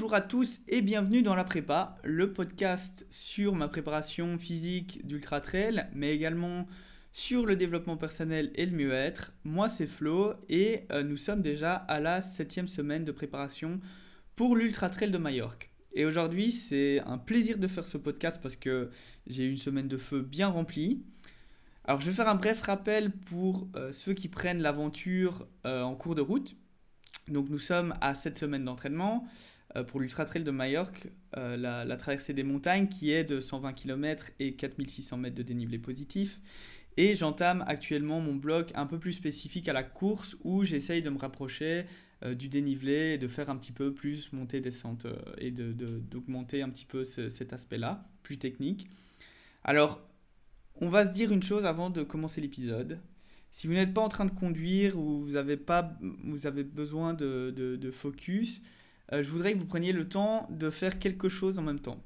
Bonjour à tous et bienvenue dans La Prépa, le podcast sur ma préparation physique d'Ultra Trail, mais également sur le développement personnel et le mieux-être. Moi c'est Flo et euh, nous sommes déjà à la septième semaine de préparation pour l'Ultra Trail de Majorque. Et aujourd'hui c'est un plaisir de faire ce podcast parce que j'ai une semaine de feu bien remplie. Alors je vais faire un bref rappel pour euh, ceux qui prennent l'aventure euh, en cours de route. Donc nous sommes à cette semaine d'entraînement pour l'Ultra Trail de Majorque, la, la, traversée des montagnes qui est de 120 km et 4600 mètres de dénivelé positif. Et j'entame actuellement mon bloc un peu plus spécifique à la course où j'essaye de me rapprocher du dénivelé et de faire un petit peu plus montée-descente et d'augmenter de, un petit peu cet aspect-là, plus technique. Alors, on va se dire une chose avant de commencer l'épisode. Si vous n'êtes pas en train de conduire ou vous avez, pas, vous avez besoin de, focus, euh, je voudrais que vous preniez le temps de faire quelque chose en même temps.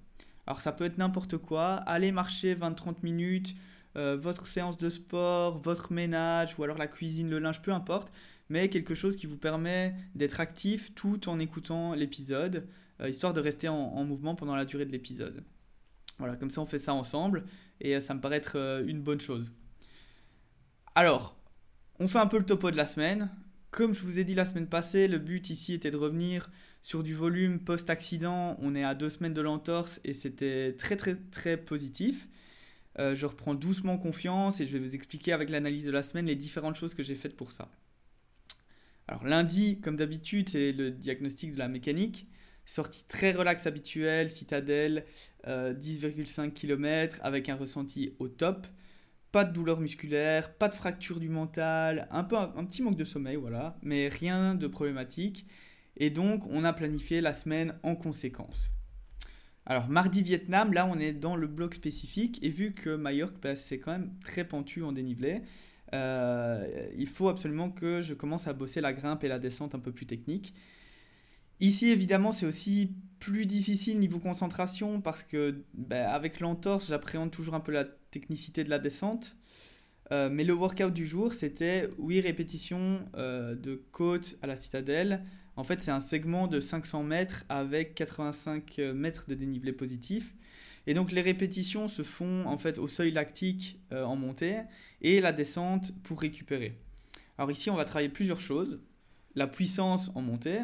Alors ça peut être n'importe quoi, aller marcher 20-30 minutes, euh, votre séance de sport, votre ménage ou alors la cuisine, le linge, peu importe, mais quelque chose qui vous permet d'être actif tout en écoutant l'épisode, euh, histoire de rester en mouvement pendant la durée de l'épisode. Voilà, comme ça on fait ça ensemble et euh, ça me paraît être euh, une bonne chose. Alors, on fait un peu le topo de la semaine. Comme je vous ai dit la semaine passée, le but ici était de revenir sur du volume post-accident. On est à deux semaines de l'entorse et c'était très très très positif. Euh, je reprends doucement confiance et je vais vous expliquer avec l'analyse de la semaine les différentes choses que j'ai faites pour ça. Alors lundi, comme d'habitude, c'est le diagnostic de la mécanique. Sortie très relax habituelle, citadelle, 10,5 km avec un ressenti au top. Pas de douleur musculaire, pas de fracture du mental, un, un, petit manque de sommeil, voilà, mais rien de problématique. Et donc, on a planifié la semaine en conséquence. Alors, mardi Vietnam, là, on est dans le bloc spécifique. Et vu que Majorque, bah, c'est quand même très pentu en dénivelé, euh, il faut absolument que je commence à bosser la grimpe et la descente un peu plus technique. Ici, évidemment, c'est aussi plus difficile niveau concentration parce que ben, avec l'entorse, j'appréhende toujours un peu la technicité de la descente. Euh, mais le workout du jour, c'était 8 répétitions euh, de côte à la citadelle. En fait, c'est un segment de 500 mètres avec 85 mètres de dénivelé positif. Et donc, les répétitions se font en fait au seuil lactique euh, en montée et la descente pour récupérer. Alors ici, on va travailler plusieurs choses. La puissance en montée,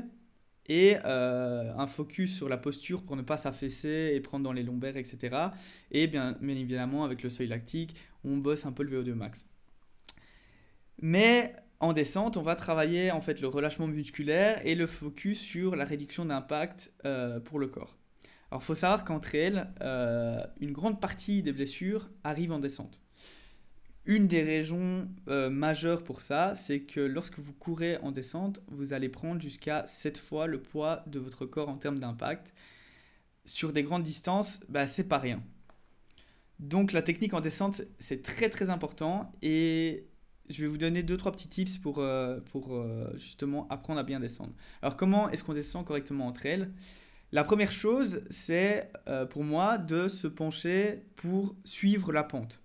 et euh, un focus sur la posture pour ne pas s'affaisser et prendre dans les lombaires, etc. Et bien, bien évidemment, avec le seuil lactique, on bosse un peu le VO2 max. Mais en descente, on va travailler en fait le relâchement musculaire et le focus sur la réduction d'impact euh, pour le corps. Alors, faut savoir qu'entre elles, euh, une grande partie des blessures arrivent en descente. Une des raisons euh, majeures pour ça, c'est que lorsque vous courez en descente, vous allez prendre jusqu'à 7 fois le poids de votre corps en termes d'impact. Sur des grandes distances, bah, c'est pas rien. Donc la technique en descente, c'est très très important et je vais vous donner 2-3 petits tips pour, euh, euh, justement apprendre à bien descendre. Alors comment est-ce qu'on descend correctement entre elles? La première chose, c'est pour moi de se pencher pour suivre la pente.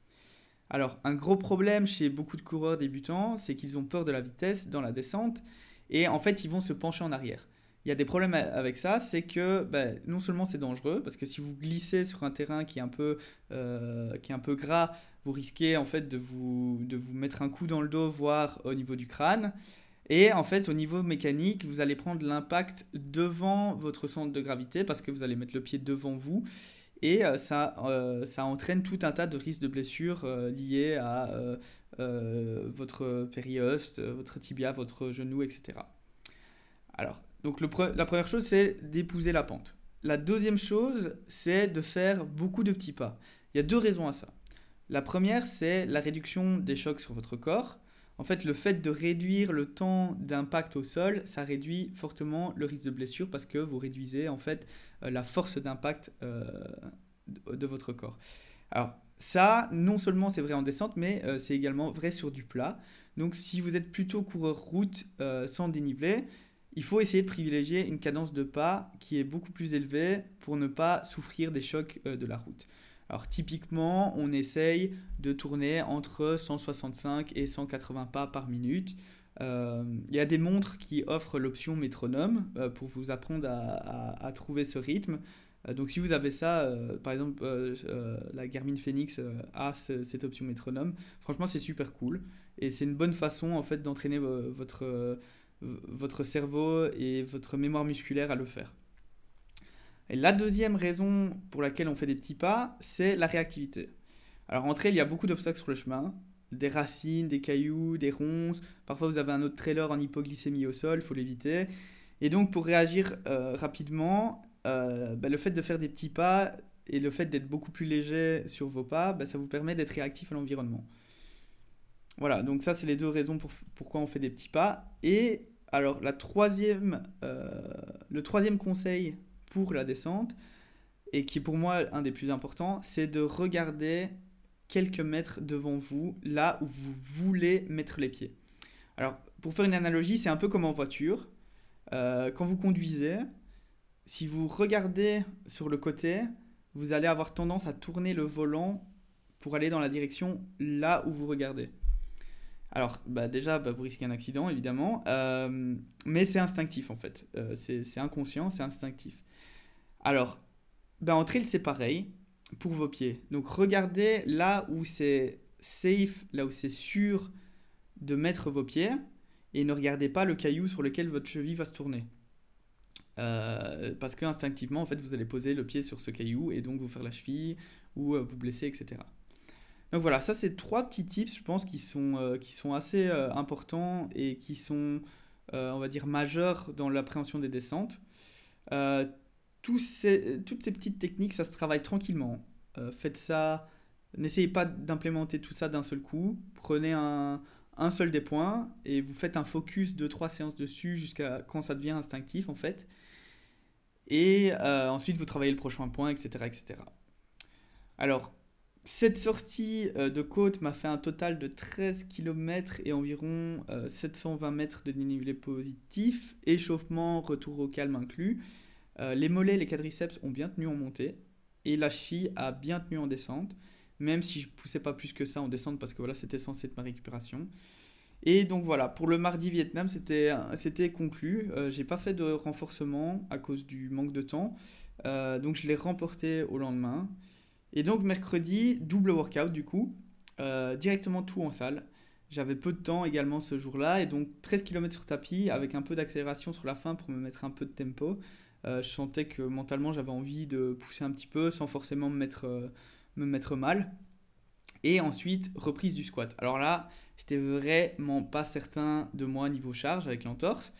Alors, un gros problème chez beaucoup de coureurs débutants, c'est qu'ils ont peur de la vitesse dans la descente et en fait, ils vont se pencher en arrière. Il y a des problèmes avec ça, c'est que ben, non seulement c'est dangereux, parce que si vous glissez sur un terrain qui est un peu, euh, qui est un peu gras, vous risquez en fait de vous, de vous mettre un coup dans le dos, voire au niveau du crâne. Et en fait, au niveau mécanique, vous allez prendre l'impact devant votre centre de gravité, parce que vous allez mettre le pied devant vous. Et euh, ça, euh, ça entraîne tout un tas de risques de blessures liés à votre périoste, votre tibia, votre genou, etc. Alors, donc la première chose, c'est d'épouser la pente. La deuxième chose, c'est de faire beaucoup de petits pas. Il y a deux raisons à ça. La première, c'est la réduction des chocs sur votre corps. En fait, le fait de réduire le temps d'impact au sol, ça réduit fortement le risque de blessure parce que vous réduisez en fait euh, la force d'impact euh, de votre corps. Alors ça, non seulement c'est vrai en descente, mais euh, c'est également vrai sur du plat. Donc si vous êtes plutôt coureur route sans dénivelé, il faut essayer de privilégier une cadence de pas qui est beaucoup plus élevée pour ne pas souffrir des chocs de la route. Alors typiquement, on essaye de tourner entre 165 et 180 pas par minute. Il y a des montres qui offrent l'option métronome pour vous apprendre à, trouver ce rythme. donc si vous avez ça, par exemple la Garmin Phoenix a cette option métronome, franchement c'est super cool et c'est une bonne façon en fait d'entraîner votre, votre cerveau et votre mémoire musculaire à le faire. Et la deuxième raison pour laquelle on fait des petits pas, c'est la réactivité. Alors en trail, il y a beaucoup d'obstacles sur le chemin, des racines, des cailloux, des ronces. Parfois, vous avez un autre trailer en hypoglycémie au sol, il faut l'éviter. Et donc, pour réagir euh, rapidement, euh, bah, le fait de faire des petits pas et le fait d'être beaucoup plus léger sur vos pas, bah, ça vous permet d'être réactif à l'environnement. Voilà, donc ça, c'est les deux raisons pour, pourquoi on fait des petits pas. Et alors, la troisième, euh, le troisième conseil pour la descente, et qui est pour moi un des plus importants, c'est de regarder quelques mètres devant vous, là où vous voulez mettre les pieds. Alors, pour faire une analogie, c'est un peu comme en voiture. Euh, quand vous conduisez, si vous regardez sur le côté, vous allez avoir tendance à tourner le volant pour aller dans la direction là où vous regardez. Alors, bah déjà, bah, vous risquez un accident, évidemment, euh, mais c'est instinctif en fait. Euh, c'est inconscient, c'est instinctif. Alors, ben, en trail, c'est pareil pour vos pieds. Donc, regardez là où c'est safe, là où c'est sûr de mettre vos pieds, et ne regardez pas le caillou sur lequel votre cheville va se tourner. Euh, parce que instinctivement, en fait, vous allez poser le pied sur ce caillou et donc vous faire la cheville ou vous blesser, etc. Donc voilà, ça c'est trois petits tips, je pense, qui sont, euh, qui sont assez importants et qui sont, on va dire, majeurs dans l'appréhension des descentes ces, toutes ces petites techniques, ça se travaille tranquillement. Euh, faites ça, n'essayez pas d'implémenter tout ça d'un seul coup. Prenez un, un, seul des points et vous faites un focus de trois séances dessus jusqu'à quand ça devient instinctif en fait. Et euh, ensuite vous travaillez le prochain point, etc. etc. Alors, cette sortie euh, de côte m'a fait un total de 13 km et environ 720 mètres de dénivelé positif, échauffement, retour au calme inclus. Euh, les mollets et les quadriceps ont bien tenu en montée et la cheville a bien tenu en descente, même si je poussais pas plus que ça en descente parce que voilà, c'était censé être ma récupération. Et donc voilà, pour le mardi Vietnam, c'était conclu. Euh, j'ai pas fait de renforcement à cause du manque de temps. Euh, donc je l'ai remporté au lendemain. Et donc mercredi, double workout du coup, directement tout en salle. J'avais peu de temps également ce jour-là, et donc 13 km sur tapis avec un peu d'accélération sur la fin pour me mettre un peu de tempo. Euh, je sentais que mentalement j'avais envie de pousser un petit peu sans forcément me mettre, euh, me mettre mal. Et ensuite, reprise du squat. Alors là, j'étais vraiment pas certain de moi niveau charge avec l'entorse.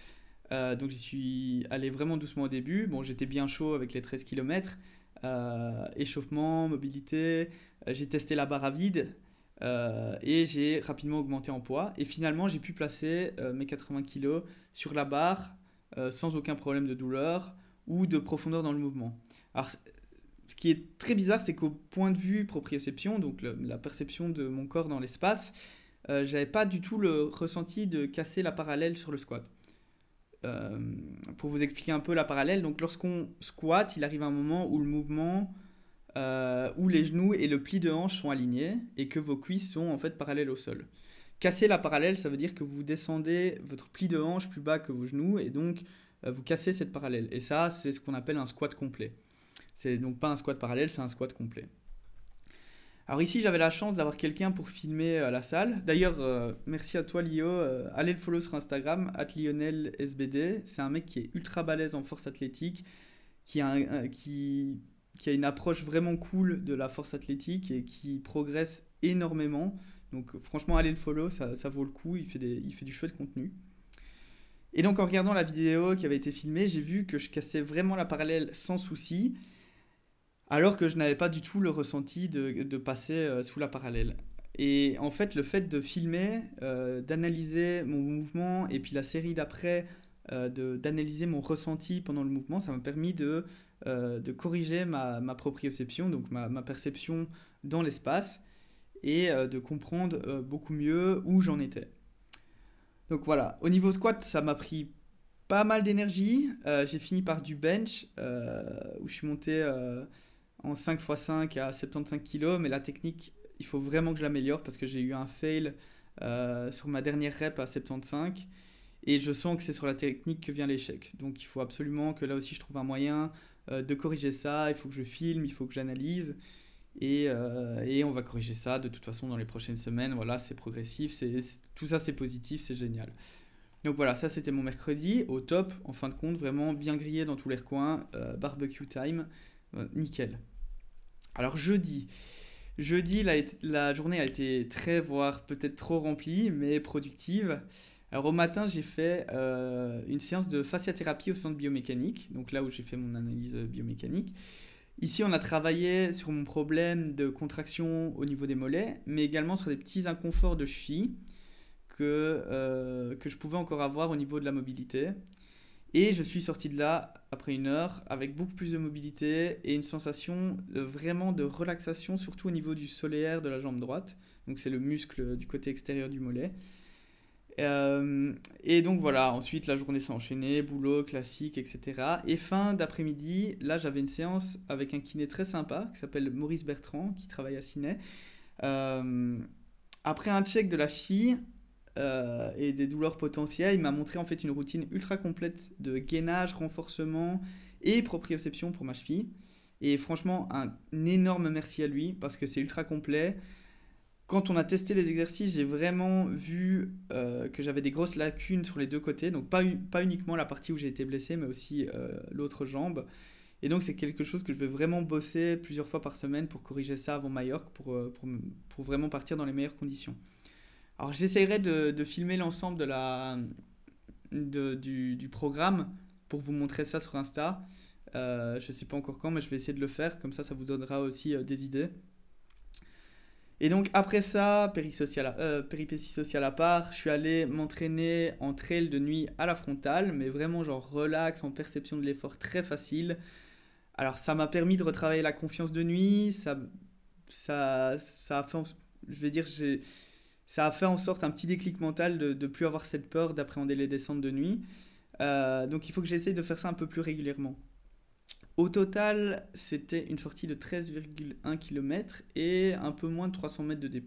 Euh, donc j'y suis allé vraiment doucement au début. Bon, j'étais bien chaud avec les 13 km. Échauffement, mobilité. j'ai testé la barre à vide. et j'ai rapidement augmenté en poids. Et finalement, j'ai pu placer mes 80 kg sur la barre sans aucun problème de douleur ou de profondeur dans le mouvement. Alors, ce qui est très bizarre, c'est qu'au point de vue proprioception, donc la perception de mon corps dans l'espace, euh, j'avais pas du tout le ressenti de casser la parallèle sur le squat. Euh, pour vous expliquer un peu la parallèle, donc lorsqu'on squat, il arrive un moment où le mouvement, euh, où les genoux et le pli de hanche sont alignés et que vos cuisses sont en fait parallèles au sol. Casser la parallèle, ça veut dire que vous descendez votre pli de hanche plus bas que vos genoux et donc euh, vous cassez cette parallèle. Et ça, c'est ce qu'on appelle un squat complet. C'est donc pas un squat parallèle, c'est un squat complet. Alors ici, j'avais la chance d'avoir quelqu'un pour filmer à euh, la salle. D'ailleurs, euh, merci à toi Lio. allez le follow sur Instagram, LionelSBD. C'est un mec qui est ultra balèze en force athlétique, qui a, qui, qui a une approche vraiment cool de la force athlétique et qui progresse énormément. Donc franchement, allez le follow, ça, ça vaut le coup. Il fait, des, il fait du chouette contenu. Et donc en regardant la vidéo qui avait été filmée, j'ai vu que je cassais vraiment la parallèle sans souci, alors que je n'avais pas du tout le ressenti de, passer euh, sous la parallèle. Et en fait, le fait de filmer, euh, d'analyser mon mouvement et puis la série d'après, euh, d'analyser mon ressenti pendant le mouvement, ça m'a permis de, de corriger ma, ma, proprioception, donc ma, ma perception dans l'espace, et de comprendre beaucoup mieux où j'en étais. Donc voilà, au niveau squat, ça m'a pris pas mal d'énergie. J'ai fini par du bench, où je suis monté en 5x5 à 75 kg, mais la technique, il faut vraiment que je l'améliore parce que j'ai eu un fail sur ma dernière rep à 75. Et je sens que c'est sur la technique que vient l'échec. Donc il faut absolument que là aussi je trouve un moyen de corriger ça. Il faut que je filme, il faut que j'analyse. Et, et, on va corriger ça de toute façon dans les prochaines semaines. Voilà, c'est progressif, c'est, tout ça c'est positif, c'est génial. Donc voilà, ça c'était mon mercredi, au top, en fin de compte, vraiment bien grillé dans tous les recoins, euh, barbecue time, euh, nickel. Alors jeudi, jeudi la, journée a été très, voire peut-être trop remplie, mais productive. Alors au matin, j'ai fait euh, une séance de fasciathérapie au centre biomécanique, donc là où j'ai fait mon analyse biomécanique. Ici, on a travaillé sur mon problème de contraction au niveau des mollets, mais également sur des petits inconforts de cheville que, euh, que je pouvais encore avoir au niveau de la mobilité. Et je suis sorti de là après une heure avec beaucoup plus de mobilité et une sensation vraiment de relaxation, surtout au niveau du solaire de la jambe droite. Donc c'est le muscle du côté extérieur du mollet. Euh, et donc voilà, ensuite la journée s'est enchaînée, boulot classique, etc. Et fin d'après-midi, là j'avais une séance avec un kiné très sympa qui s'appelle Maurice Bertrand, qui travaille à Ciné. Euh, après un check de la cheville, euh, et des douleurs potentielles. Il m'a montré en fait une routine ultra complète de gainage, renforcement et proprioception pour ma cheville. Et franchement, un énorme merci à lui parce que c'est ultra complet. Quand on a testé les exercices, j'ai vraiment vu euh, que j'avais des grosses lacunes sur les deux côtés. Donc pas, uniquement la partie où j'ai été blessé, mais aussi euh, l'autre jambe. Et donc c'est quelque chose que je vais vraiment bosser plusieurs fois par semaine pour corriger ça avant pour, pour, pour vraiment partir dans les meilleures conditions. Alors j'essaierai de, de, filmer l'ensemble de la, de, du, du, programme pour vous montrer ça sur Insta. Euh, je ne sais pas encore quand, mais je vais essayer de le faire. Comme ça, ça vous donnera aussi euh, des idées. Et donc après ça, euh, péripétie sociale à part, je suis allé m'entraîner en trail de nuit à la frontale, mais vraiment genre relax, en perception de l'effort très facile. Alors ça m'a permis de retravailler la confiance de nuit, ça, ça, ça a fait, je vais dire, j'ai ça a fait en sorte un petit déclic mental de ne plus avoir cette peur d'appréhender les descentes de nuit. Euh, donc il faut que j'essaye de faire ça un peu plus régulièrement. Au total, c'était une sortie de 13,1 km et un peu moins de 300 mètres de D+,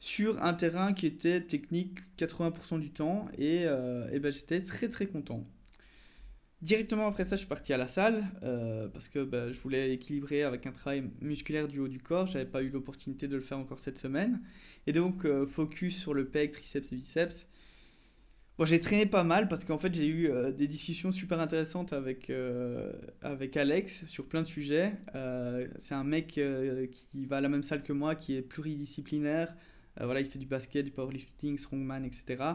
sur un terrain qui était technique 80% du temps et, euh, et ben j'étais très très content. Directement après ça, je suis parti à la salle euh, parce que bah, je voulais équilibrer avec un travail musculaire du haut du corps. J'avais pas eu l'opportunité de le faire encore cette semaine. Et donc, euh, focus sur le pec, triceps et biceps. Bon, j'ai traîné pas mal parce qu'en fait, j'ai eu euh, des discussions super intéressantes avec, avec Alex sur plein de sujets. c'est un mec qui va à la même salle que moi, qui est pluridisciplinaire. voilà, il fait du basket, du powerlifting, strongman, etc.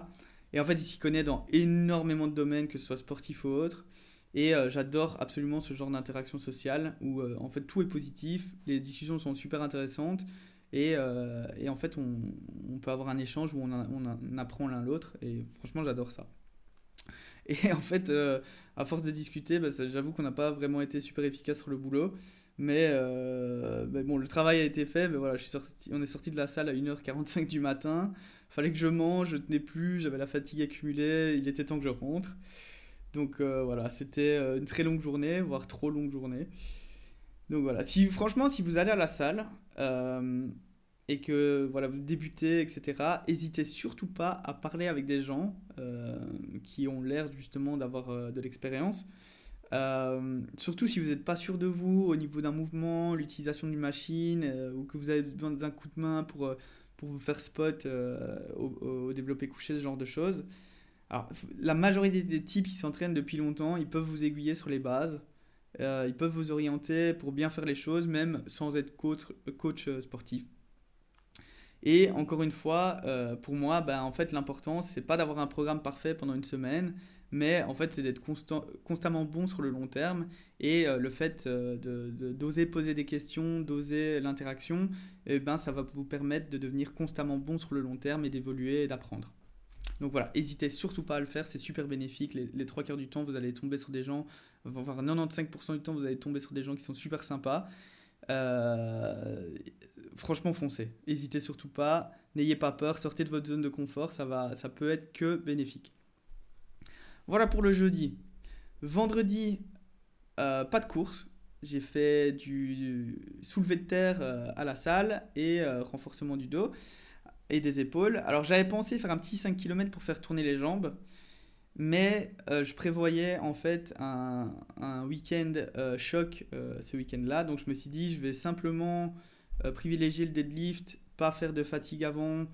Et en fait, il s'y connaît dans énormément de domaines, que ce soit sportif ou autre. Et euh, j'adore absolument ce genre d'interaction sociale où euh, en fait tout est positif, les discussions sont super intéressantes et, euh, et en fait on, on, peut avoir un échange où on, on apprend l'un l'autre et franchement j'adore ça. Et en fait, à force de discuter, bah, j'avoue qu'on n'a pas vraiment été super efficace sur le boulot. Mais, bon, le travail a été fait. Mais voilà, on est sorti de la salle à 1h45 du matin. Fallait que je mange, je tenais plus, j'avais la fatigue accumulée. Il était temps que je rentre. Donc euh, voilà, c'était euh, une très longue journée, voire trop longue journée. Donc voilà, si, franchement, si vous allez à la salle euh, et que voilà, vous débutez, etc., n'hésitez surtout pas à parler avec des gens qui ont l'air justement d'avoir de l'expérience. surtout si vous n'êtes pas sûr de vous au niveau d'un mouvement, l'utilisation d'une machine, ou que vous avez besoin d'un coup de main pour, pour vous faire spot au, au développé couché, ce genre de choses. Alors, la majorité des types qui s'entraînent depuis longtemps, ils peuvent vous aiguiller sur les bases. Euh, ils peuvent vous orienter pour bien faire les choses, même sans être coach, euh, sportif. Et encore une fois, euh, pour moi, ben, en fait, l'important, c'est pas d'avoir un programme parfait pendant une semaine, mais en fait, c'est d'être constamment bon sur le long terme. Et le fait d'oser poser des questions, d'oser l'interaction, eh ben, ça va vous permettre de devenir constamment bon sur le long terme et d'évoluer et d'apprendre. Donc voilà, hésitez surtout pas à le faire, c'est super bénéfique. Les, trois quarts du temps, vous allez tomber sur des gens, voire 95% du temps, vous allez tomber sur des gens qui sont super sympas. Euh, franchement, foncez. Hésitez surtout pas, n'ayez pas peur, sortez de votre zone de confort, ça, va, ça peut être que bénéfique. Voilà pour le jeudi. Vendredi, euh, pas de course. J'ai fait du soulevé de terre euh, à la salle et renforcement du dos. Des épaules. Alors j'avais pensé faire un petit 5 km pour faire tourner les jambes, mais euh, je prévoyais en fait un, week-end euh, choc euh, ce week-end-là. Donc je me suis dit, je vais simplement privilégier le deadlift, pas faire de fatigue avant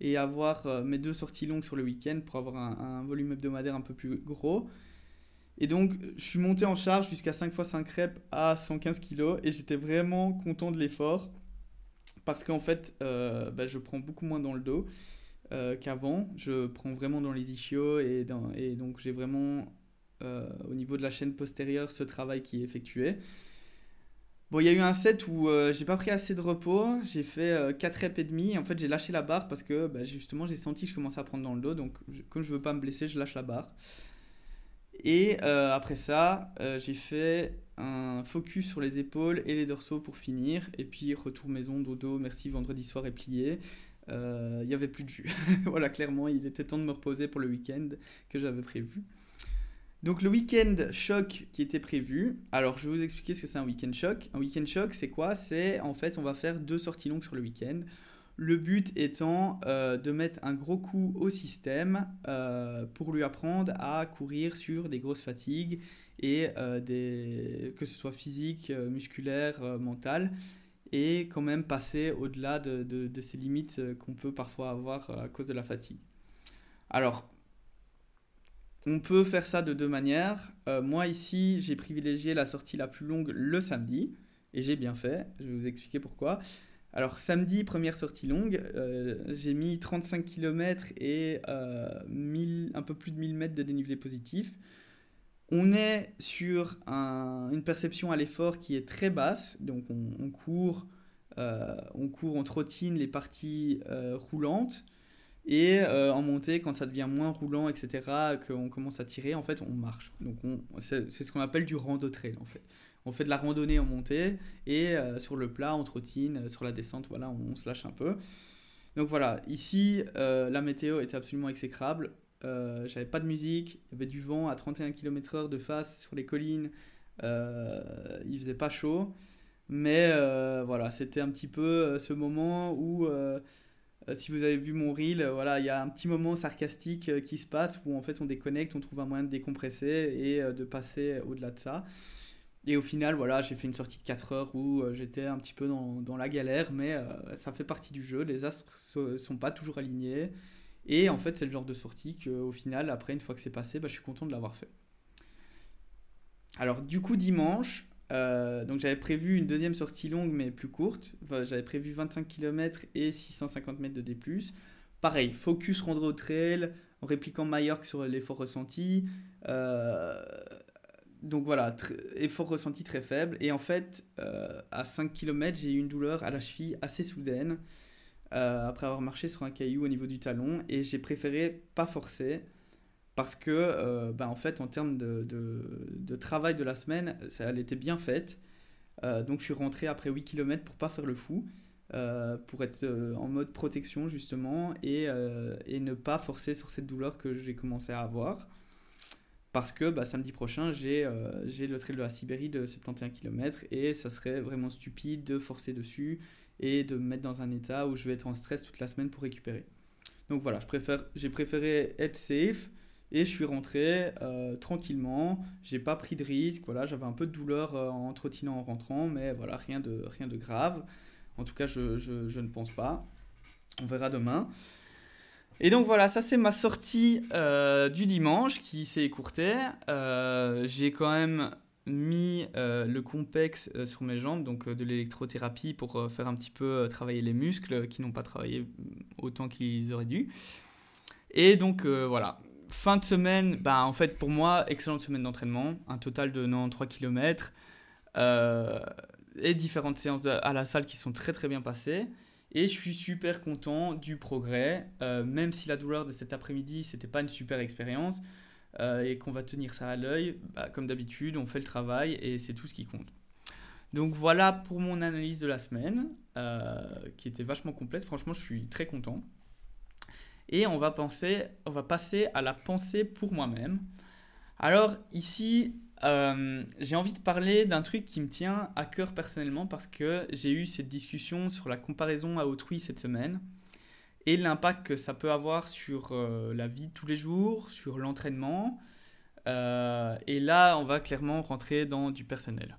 et avoir mes deux sorties longues sur le week-end pour avoir un, un, volume hebdomadaire un peu plus gros. Et donc je suis monté en charge jusqu'à 5 x 5 reps à 115 kg et j'étais vraiment content de l'effort parce qu'en fait, euh, bah, je prends beaucoup moins dans le dos euh, qu'avant. Je prends vraiment dans les ischios et, donc j'ai vraiment euh, au niveau de la chaîne postérieure ce travail qui est effectué. Bon, il y a eu un set où j'ai pas pris assez de repos, j'ai fait 4 reps et demi, en fait j'ai lâché la barre parce que bah, justement j'ai senti que je commençais à prendre dans le dos, donc comme je veux pas me blesser, je lâche la barre. Et après ça, j'ai fait un focus sur les épaules et les dorsaux pour finir. Et puis retour maison, dodo, merci, vendredi soir est plié. Euh, il n'y avait plus de jus. voilà, clairement, il était temps de me reposer pour le week-end que j'avais prévu. Donc le week-end choc qui était prévu, alors je vais vous expliquer ce que c'est un week-end choc. Un week-end choc, c'est quoi? C'est en fait, on va faire deux sorties longues sur le week-end. Le but étant euh, de mettre un gros coup au système euh, pour lui apprendre à courir sur des grosses fatigues et euh, que ce soit physique, euh, musculaire, euh, mental, et quand même passer au-delà de, de, ces limites qu'on peut parfois avoir à cause de la fatigue. Alors, on peut faire ça de deux manières. moi ici, j'ai privilégié la sortie la plus longue le samedi, et j'ai bien fait, je vais vous expliquer pourquoi. Alors samedi, première sortie longue, j'ai mis 35 km et un peu plus de 1000 mètres de dénivelé positif. On est sur une perception à l'effort qui est très basse, donc on, court, euh, on court, on trottine les parties euh, roulantes, et euh, en montée, quand ça devient moins roulant, etc., qu'on commence à tirer, en fait, on marche. Donc c'est ce qu'on appelle du rando trail, en fait. On fait de la randonnée en montée, et sur le plat, on trottine, sur la descente, voilà, on, se lâche un peu. Donc voilà, ici, la météo était absolument exécrable. Euh, j'avais pas de musique, il y avait du vent à 31 km/h de face sur les collines, euh, il faisait pas chaud, mais euh, voilà, c'était un petit peu ce moment où, si vous avez vu mon reel, voilà, il y a un petit moment sarcastique qui se passe où en fait on déconnecte, on trouve un moyen de décompresser et de passer au-delà de ça. Et au final, voilà, j'ai fait une sortie de 4 heures où j'étais un petit peu dans, dans la galère, mais ça fait partie du jeu. Les astres sont pas toujours alignés. Et en fait, c'est le genre de sortie qu'au final, après, une fois que c'est passé, bah, je suis content de l'avoir fait. Alors, du coup, dimanche, euh, donc j'avais prévu une deuxième sortie longue mais plus courte. j'avais prévu 25 km et 650 mètres de D. Pareil, focus rendre au trail en répliquant Mallorca sur l'effort ressenti. Euh, donc voilà, effort ressenti très faible. Et en fait, euh, à 5 km, j'ai eu une douleur à la cheville assez soudaine. Euh, après avoir marché sur un caillou au niveau du talon et j'ai préféré pas forcer parce que euh, bah, en fait en termes de, de, travail de la semaine ça, elle était bien faite. Euh, donc je suis rentré après 8 km pour pas faire le fou pour être en mode protection justement et, et, ne pas forcer sur cette douleur que j'ai commencé à avoir parce que bah, samedi prochain j'ai le trail de la Sibérie de 71 km et ça serait vraiment stupide de forcer dessus et de me mettre dans un état où je vais être en stress toute la semaine pour récupérer. Donc voilà, j'ai préféré être safe et je suis rentré euh, tranquillement. J'ai pas pris de risque. Voilà, j'avais un peu de douleur euh, en trottinant en rentrant, mais voilà, rien de, rien de grave. En tout cas, je ne pense pas. On verra demain. Et donc voilà, ça c'est ma sortie euh, du dimanche qui s'est écourtée. j'ai quand même mis euh, le Compex euh, sur mes jambes, donc euh, de l'électrothérapie pour faire un petit peu travailler les muscles qui n'ont pas travaillé autant qu'ils auraient dû. Et donc voilà, fin de semaine, bah, en fait pour moi, excellente semaine d'entraînement, un total de 93 km et différentes séances à la salle qui sont très très bien passées. Et je suis super content du progrès, même si la douleur de cet après-midi, c'était pas une super expérience. Euh, et qu'on va tenir ça à l'œil, bah, comme d'habitude, on fait le travail et c'est tout ce qui compte. Donc voilà pour mon analyse de la semaine, euh, qui était vachement complète. Franchement, je suis très content. Et on va, penser, on va passer à la pensée pour moi-même. Alors ici, euh, j'ai envie de parler d'un truc qui me tient à cœur personnellement parce que j'ai eu cette discussion sur la comparaison à autrui cette semaine. et l'impact que ça peut avoir sur euh, la vie de tous les jours, sur l'entraînement. Euh, et là, on va clairement rentrer dans du personnel.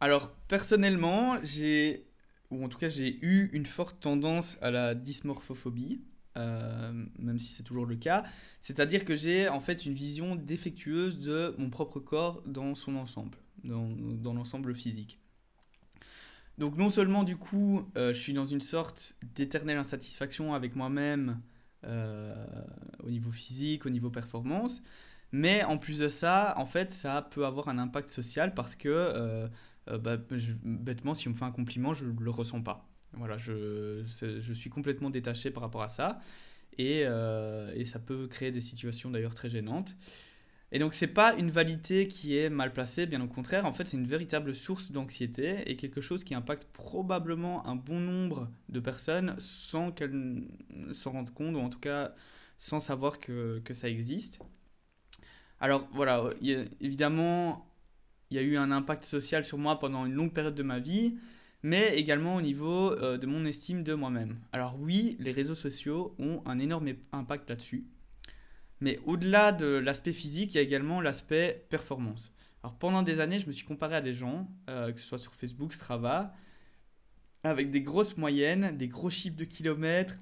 Alors, personnellement, j'ai, ou en tout cas, j'ai eu une forte tendance à la dysmorphophobie, euh, même si c'est toujours le cas. C'est-à-dire que j'ai en fait une vision défectueuse de mon propre corps dans son ensemble, dans, l'ensemble physique. Donc non seulement du coup, euh, je suis dans une sorte d'éternelle insatisfaction avec moi-même euh, au niveau physique, au niveau performance, mais en plus de ça, en fait, ça peut avoir un impact social parce que, bah, bêtement, si on me fait un compliment, je ne le ressens pas. Voilà, je, je, suis complètement détaché par rapport à ça. Et, et ça peut créer des situations d'ailleurs très gênantes. Et donc, c'est pas une validité qui est mal placée, bien au contraire. En fait, c'est une véritable source d'anxiété et quelque chose qui impacte probablement un bon nombre de personnes sans qu'elles s'en rendent compte, ou en tout cas sans savoir que, que ça existe. Alors, voilà, évidemment, il y a eu un impact social sur moi pendant une longue période de ma vie, mais également au niveau euh, de mon estime de moi-même. Alors, oui, les réseaux sociaux ont un énorme impact là-dessus. Mais au-delà de l'aspect physique, il y a également l'aspect performance. Alors pendant des années, je me suis comparé à des gens, euh, que ce soit sur Facebook, Strava, avec des grosses moyennes, des gros chiffres de kilomètres,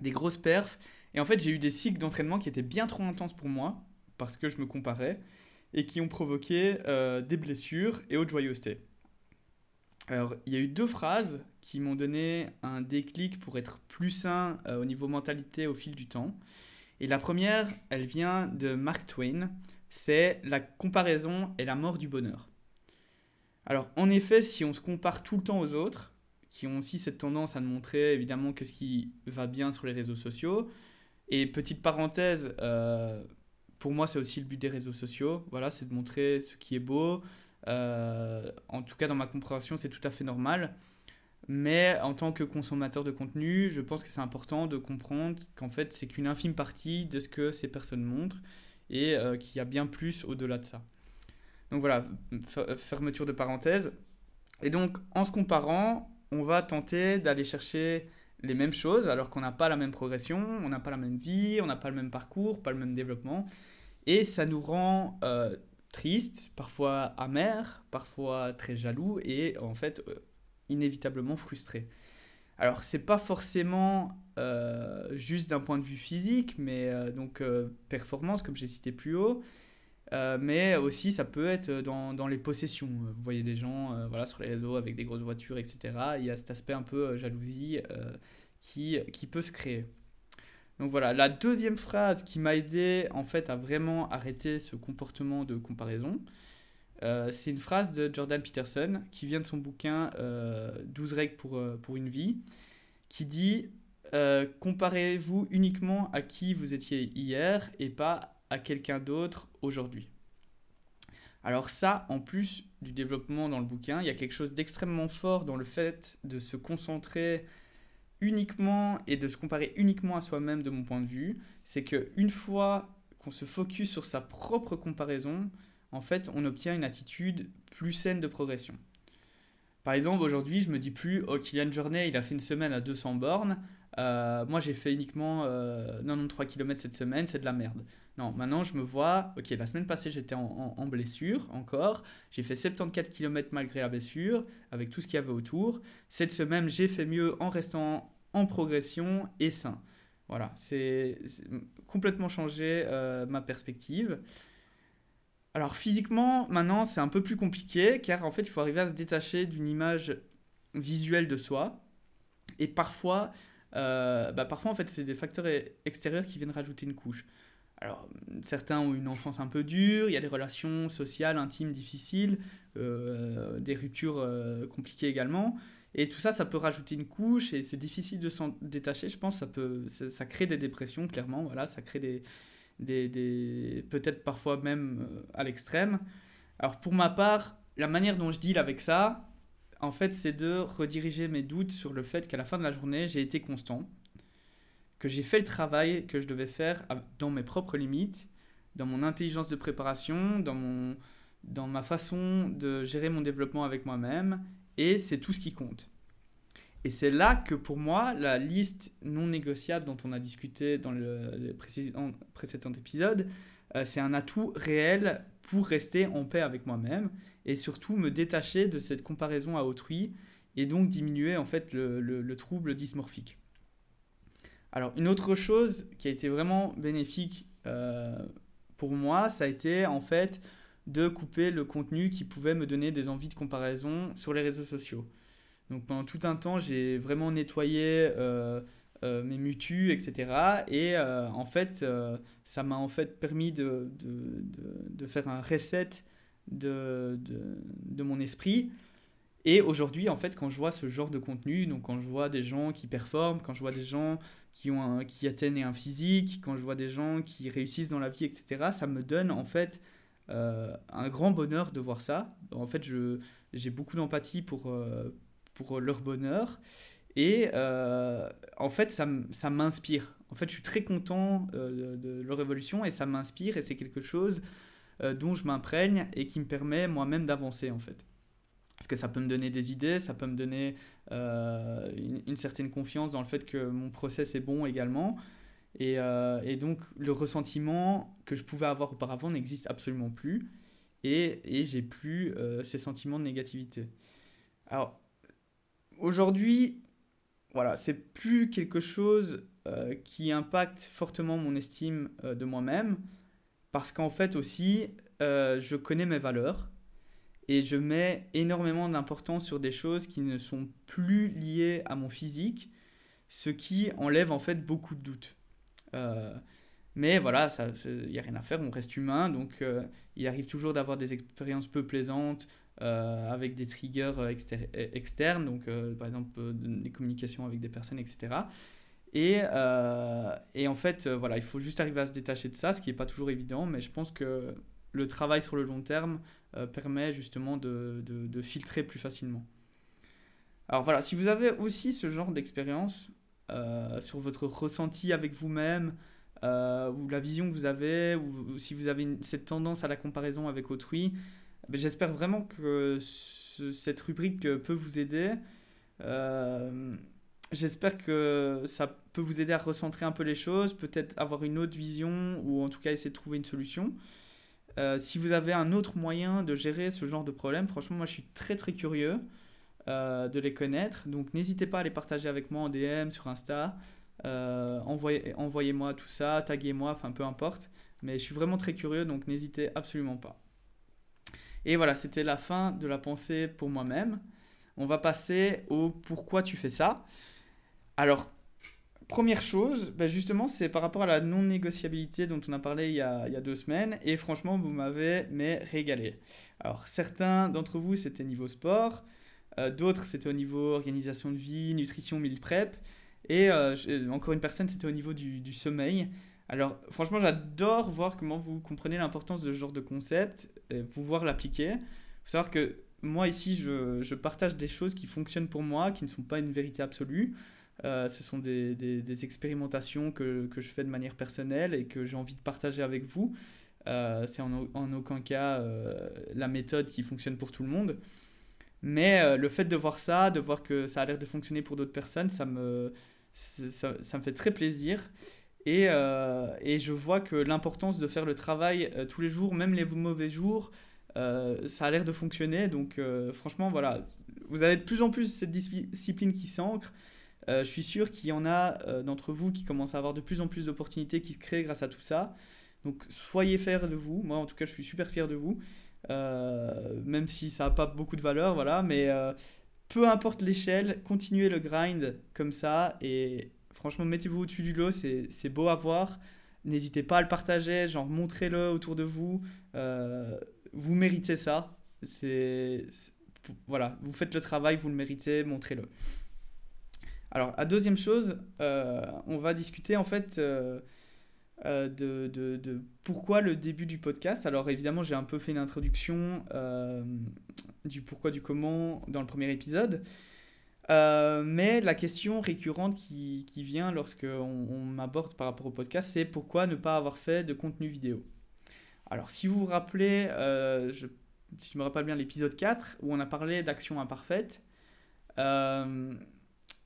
des grosses perfs. Et en fait, j'ai eu des cycles d'entraînement qui étaient bien trop intenses pour moi, parce que je me comparais, et qui ont provoqué euh, des blessures et autre joyeuseté. Alors, il y a eu deux phrases qui m'ont donné un déclic pour être plus sain euh, au niveau mentalité au fil du temps. Et la première, elle vient de Mark Twain, c'est la comparaison est la mort du bonheur. Alors en effet, si on se compare tout le temps aux autres, qui ont aussi cette tendance à montrer évidemment que ce qui va bien sur les réseaux sociaux, et petite parenthèse, euh, pour moi c'est aussi le but des réseaux sociaux, voilà, c'est de montrer ce qui est beau, en tout cas dans ma compréhension c'est tout à fait normal, mais en tant que consommateur de contenu, je pense que c'est important de comprendre qu'en fait, c'est qu'une infime partie de ce que ces personnes montrent et euh, qu'il y a bien plus au-delà de ça. Donc voilà, fermeture de parenthèse. Et donc, en se comparant, on va tenter d'aller chercher les mêmes choses alors qu'on n'a pas la même progression, on n'a pas la même vie, on n'a pas le même parcours, pas le même développement. Et ça nous rend euh, tristes, parfois amers, parfois très jaloux et en fait euh, inévitablement frustré. Alors, c'est pas forcément euh, juste d'un point de vue physique, mais euh, donc performance, comme j'ai cité plus haut, mais aussi ça peut être dans, dans, les possessions. Vous voyez des gens voilà, sur les réseaux avec des grosses voitures, etc. Il y a cet aspect un peu jalousie qui, qui peut se créer. Donc voilà, la deuxième phrase qui m'a aidé en fait à vraiment arrêter ce comportement de comparaison, euh, c'est une phrase de Jordan Peterson qui vient de son bouquin 12 euh, règles pour, euh, pour une vie, qui dit comparez-vous uniquement à qui vous étiez hier et pas à quelqu'un d'autre aujourd'hui. Alors ça, en plus du développement dans le bouquin, il y a quelque chose d'extrêmement fort dans le fait de se concentrer uniquement et de se comparer uniquement à soi-même de mon point de vue. C'est qu'une fois qu'on se focus sur sa propre comparaison, en fait, on obtient une attitude plus saine de progression. Par exemple, aujourd'hui, je me dis plus, oh, Kylian Jornet, il a fait une semaine à 200 bornes. Euh, moi, j'ai fait uniquement 93 euh, km cette semaine, c'est de la merde. Non, maintenant, je me vois, ok, la semaine passée, j'étais en, blessure encore. J'ai fait 74 km malgré la blessure, avec tout ce qu'il y avait autour. Cette semaine, j'ai fait mieux en restant en progression et sain. Voilà, c'est complètement changé euh, ma perspective. Alors physiquement, maintenant, c'est un peu plus compliqué, car en fait, il faut arriver à se détacher d'une image visuelle de soi. Et parfois, euh, bah parfois en fait, c'est des facteurs extérieurs qui viennent rajouter une couche. Alors, certains ont une enfance un peu dure, il y a des relations sociales, intimes, difficiles, euh, des ruptures compliquées également. Et tout ça, ça peut rajouter une couche et c'est difficile de s'en détacher. Je pense ça peut, ça, crée des dépressions, clairement. Voilà, ça crée des, des, peut-être parfois même euh, à l'extrême. Alors pour ma part, la manière dont je deal avec ça, en fait, c'est de rediriger mes doutes sur le fait qu'à la fin de la journée, j'ai été constant, que j'ai fait le travail que je devais faire dans mes propres limites, dans mon intelligence de préparation, dans, mon, dans ma façon de gérer mon développement avec moi-même, et c'est tout ce qui compte. Et c'est là que pour moi, la liste non négociable dont on a discuté dans le, précédent, épisode, euh, c'est un atout réel pour rester en paix avec moi-même et surtout me détacher de cette comparaison à autrui et donc diminuer en fait le, le, trouble dysmorphique. Alors une autre chose qui a été vraiment bénéfique euh, pour moi, ça a été en fait de couper le contenu qui pouvait me donner des envies de comparaison sur les réseaux sociaux. Donc pendant tout un temps, j'ai vraiment nettoyé euh, euh, mes mutus, etc. Et euh, en fait, ça m'a en fait permis de, de, de, faire un reset de, de, mon esprit. Et aujourd'hui, en fait, quand je vois ce genre de contenu, donc quand je vois des gens qui performent, quand je vois des gens qui, ont qui atteignent un physique, quand je vois des gens qui réussissent dans la vie, etc., ça me donne en fait un grand bonheur de voir ça. En fait, j'ai beaucoup d'empathie pour, pour leur bonheur. Et euh, en fait, ça, ça m'inspire. En fait, je suis très content euh, de, leur évolution et ça m'inspire et c'est quelque chose euh, dont je m'imprègne et qui me permet moi-même d'avancer en fait. Parce que ça peut me donner des idées, ça peut me donner une, une, certaine confiance dans le fait que mon process est bon également. Et, et donc, le ressentiment que je pouvais avoir auparavant n'existe absolument plus. Et, et j'ai plus ces sentiments de négativité. Alors, aujourd'hui, voilà, c'est plus quelque chose euh, qui impacte fortement mon estime euh, de moi-même, parce qu'en fait aussi, euh, je connais mes valeurs et je mets énormément d'importance sur des choses qui ne sont plus liées à mon physique, ce qui enlève en fait beaucoup de doutes. Mais voilà, il n'y a rien à faire, on reste humain, donc il arrive toujours d'avoir des expériences peu plaisantes, euh, avec des triggers euh, externes, donc euh, par exemple des communications avec des personnes, etc. Et, et en fait, voilà, il faut juste arriver à se détacher de ça, ce qui n'est pas toujours évident, mais je pense que le travail sur le long terme permet justement de, de, filtrer plus facilement. Alors voilà, si vous avez aussi ce genre d'expérience sur votre ressenti avec vous-même, ou la vision que vous avez, ou, si vous avez cette tendance à la comparaison avec autrui, J'espère vraiment que cette rubrique peut vous aider. Euh, j'espère que ça peut vous aider à recentrer un peu les choses, peut-être avoir une autre vision ou en tout cas essayer de trouver une solution. Euh, si vous avez un autre moyen de gérer ce genre de problème, franchement, moi je suis très très curieux euh, de les connaître. Donc n'hésitez pas à les partager avec moi en DM sur Insta. envoyez, envoyez-moi tout ça, taguez-moi, enfin peu importe. Mais je suis vraiment très curieux, donc n'hésitez absolument pas. Et voilà, c'était la fin de la pensée pour moi-même. On va passer au pourquoi tu fais ça. Alors, première chose, ben justement, c'est par rapport à la non-négociabilité dont on a parlé il y a, il y a deux semaines. Et franchement, vous m'avez mais régalé. Alors, certains d'entre vous, c'était niveau sport. Euh, d'autres, c'était au niveau organisation de vie, nutrition, meal prep. Et euh, encore une personne, c'était au niveau du, du sommeil. Alors, franchement, j'adore voir comment vous comprenez l'importance de ce genre de concept, et vous voir l'appliquer. Faut savoir que moi, ici, je, je, partage des choses qui fonctionnent pour moi, qui ne sont pas une vérité absolue. Euh, ce sont des, des, expérimentations que, que, je fais de manière personnelle et que j'ai envie de partager avec vous. Euh, c'est en, aucun cas euh, la méthode qui fonctionne pour tout le monde. Mais euh, le fait de voir ça, de voir que ça a l'air de fonctionner pour d'autres personnes, ça me, ça, me fait très plaisir. Et, euh, et, je vois que l'importance de faire le travail euh, tous les jours, même les mauvais jours, ça a l'air de fonctionner. Donc franchement, voilà, vous avez de plus en plus cette discipline qui s'ancre. je suis sûr qu'il y en a d'entre vous qui commencent à avoir de plus en plus d'opportunités qui se créent grâce à tout ça. Donc soyez fiers de vous. Moi, en tout cas, je suis super fier de vous. Même si ça n'a pas beaucoup de valeur, voilà. Mais peu importe l'échelle, continuez le grind comme ça et Franchement, mettez-vous au-dessus du lot, c'est beau à voir. N'hésitez pas à le partager, genre montrez-le autour de vous. Euh, vous méritez ça. C'est voilà, vous faites le travail, vous le méritez, montrez-le. Alors, la deuxième chose, euh, on va discuter en fait euh, de, de, de, pourquoi le début du podcast. Alors, évidemment, j'ai un peu fait une introduction du pourquoi, du comment dans le premier épisode. Euh, mais la question récurrente qui, qui vient lorsque on, m'aborde par rapport au podcast, c'est pourquoi ne pas avoir fait de contenu vidéo? Alors, si vous vous rappelez, euh, je, si je me rappelle bien l'épisode 4, où on a parlé d'action imparfaite, euh,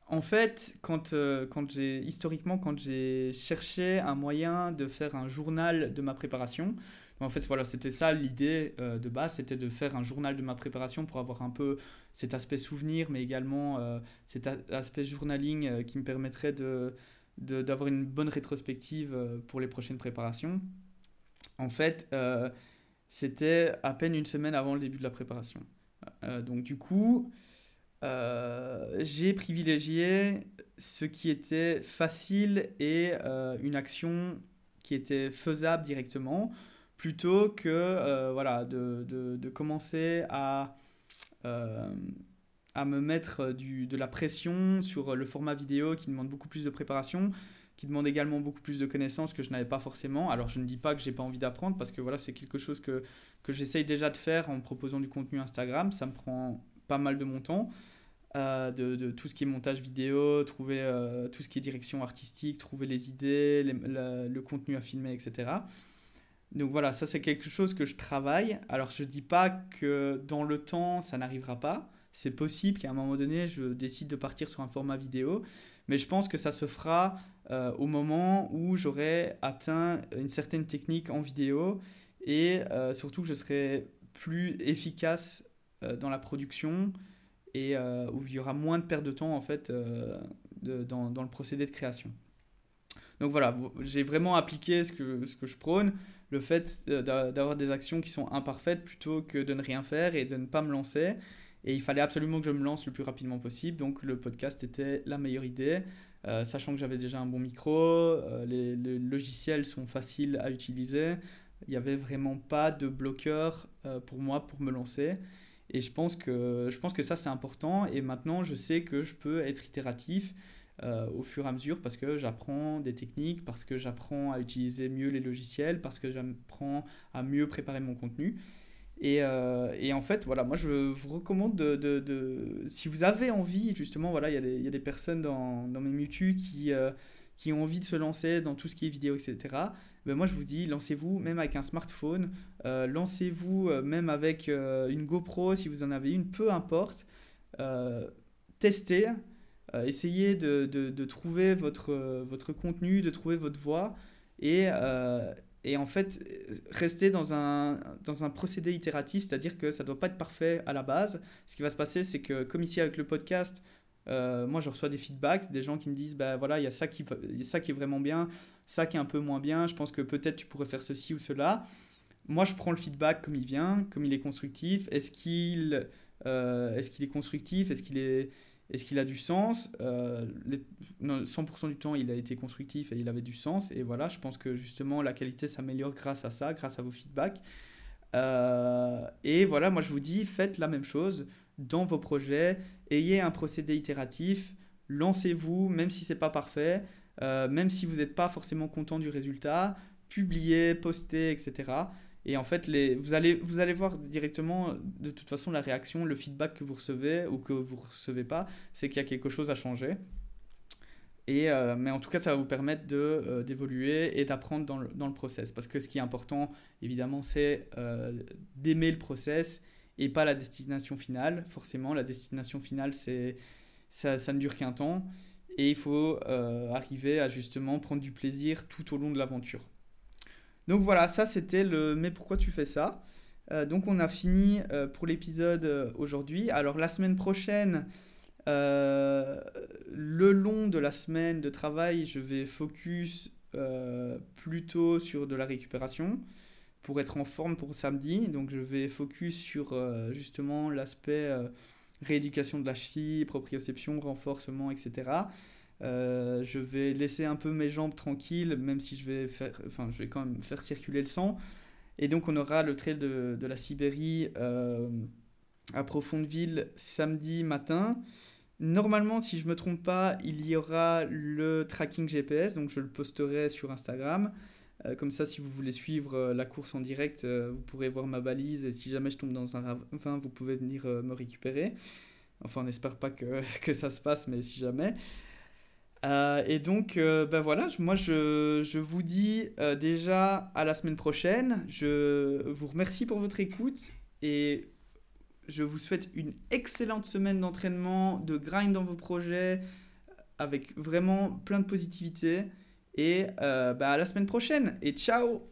en fait, quand, euh, quand j'ai historiquement, quand j'ai cherché un moyen de faire un journal de ma préparation, en fait, voilà, c'était ça l'idée euh, de base, c'était de faire un journal de ma préparation pour avoir un peu cet aspect souvenir, mais également euh, cet aspect journaling qui me permettrait de, d'avoir une bonne rétrospective pour les prochaines préparations. En fait, c'était à peine une semaine avant le début de la préparation. donc du coup, j'ai privilégié ce qui était facile et euh, une action qui était faisable directement plutôt que euh, voilà, de, de, de, commencer à, à me mettre du, de la pression sur le format vidéo qui demande beaucoup plus de préparation qui demande également beaucoup plus de connaissances que je n'avais pas forcément. Alors je ne dis pas que j'ai pas envie d'apprendre parce que voilà, c'est quelque chose que, que j'essaye déjà de faire en proposant du contenu Instagram. Ça me prend pas mal de mon temps. Euh, de, tout ce qui est montage vidéo, trouver euh, tout ce qui est direction artistique, trouver les idées, le contenu à filmer, etc. Donc voilà, ça c'est quelque chose que je travaille. Alors je ne dis pas que dans le temps ça n'arrivera pas. C'est possible qu'à un moment donné je décide de partir sur un format vidéo. Mais je pense que ça se fera euh, au moment où j'aurai atteint une certaine technique en vidéo et surtout que je serai plus efficace dans la production et euh, où il y aura moins de perte de temps en fait euh, dans, dans, le procédé de création. Donc voilà, j'ai vraiment appliqué ce que, ce que je prône, le fait euh, d'avoir des actions qui sont imparfaites plutôt que de ne rien faire et de ne pas me lancer. Et il fallait absolument que je me lance le plus rapidement possible. Donc le podcast était la meilleure idée, sachant que j'avais déjà un bon micro, les, les, logiciels sont faciles à utiliser. Il n'y avait vraiment pas de bloqueur pour moi pour me lancer. Et je pense que, je pense que ça, c'est important. Et maintenant, je sais que je peux être itératif euh, au fur et à mesure parce que j'apprends des techniques, parce que j'apprends à utiliser mieux les logiciels, parce que j'apprends à mieux préparer mon contenu. Et, euh, et, en fait, voilà, moi je vous recommande de, de, si vous avez envie, justement, voilà, il y, y a des personnes dans, dans mes mutus qui, euh, qui ont envie de se lancer dans tout ce qui est vidéo, etc. Ben moi je vous dis, lancez-vous même avec un smartphone, euh, lancez-vous euh, même avec euh, une GoPro si vous en avez une, peu importe. testez, essayez de, de, de, trouver votre, votre contenu, de trouver votre voix et, et en fait restez dans un, dans un procédé itératif, c'est-à-dire que ça ne doit pas être parfait à la base. Ce qui va se passer, c'est que comme ici avec le podcast, moi, je reçois des feedbacks, des gens qui me disent, bah voilà, il y a ça qui, y a ça qui est vraiment bien ça qui est un peu moins bien, je pense que peut-être tu pourrais faire ceci ou cela. Moi, je prends le feedback comme il vient, comme il est constructif. Est-ce qu'il euh, est, qu'il est constructif? Est-ce qu'il est, est qu'il a du sens? Euh, 100% du temps, il a été constructif et il avait du sens. Et voilà, je pense que justement, la qualité s'améliore grâce à ça, grâce à vos feedbacks. Euh, et voilà, moi je vous dis, faites la même chose dans vos projets. Ayez un procédé itératif. Lancez-vous, même si c'est pas parfait. Euh, même si vous n'êtes pas forcément content du résultat, publiez, postez, etc. Et en fait, vous, allez, vous allez voir directement, de toute façon, la réaction, le feedback que vous recevez ou que vous ne recevez pas, c'est qu'il y a quelque chose à changer. Et, euh, mais en tout cas, ça va vous permettre euh, d'évoluer et d'apprendre dans le, dans le, process. Parce que ce qui est important, évidemment, c'est d'aimer le process et pas la destination finale. Forcément, la destination finale, c'est ça, ça ne dure qu'un temps et il faut euh, arriver à justement prendre du plaisir tout au long de l'aventure. Donc voilà, ça c'était le mais pourquoi tu fais ça? Euh, Donc on a fini euh, pour l'épisode aujourd'hui. Alors la semaine prochaine, le long de la semaine de travail, je vais focus plutôt sur de la récupération pour être en forme pour samedi. Donc je vais focus sur justement l'aspect rééducation de la cheville, proprioception, renforcement, etc. Euh, je vais laisser un peu mes jambes tranquilles, même si je vais, faire, enfin, je vais quand même faire circuler le sang. Et donc on aura le trail de, de la Sibérie euh, à Profondeville samedi matin. Normalement, si je ne me trompe pas, il y aura le tracking GPS, donc je le posterai sur Instagram. Euh, comme ça, si vous voulez suivre la course en direct, vous pourrez voir ma balise et si jamais je tombe dans un ravin, vous pouvez venir me récupérer. Enfin, on n'espère pas que, que, ça se passe, mais si jamais. Euh, et donc, ben voilà, moi je, je vous dis déjà à la semaine prochaine. Je vous remercie pour votre écoute et je vous souhaite une excellente semaine d'entraînement, de grind dans vos projets, avec vraiment plein de positivité. Et euh, bah, à la semaine prochaine. Et ciao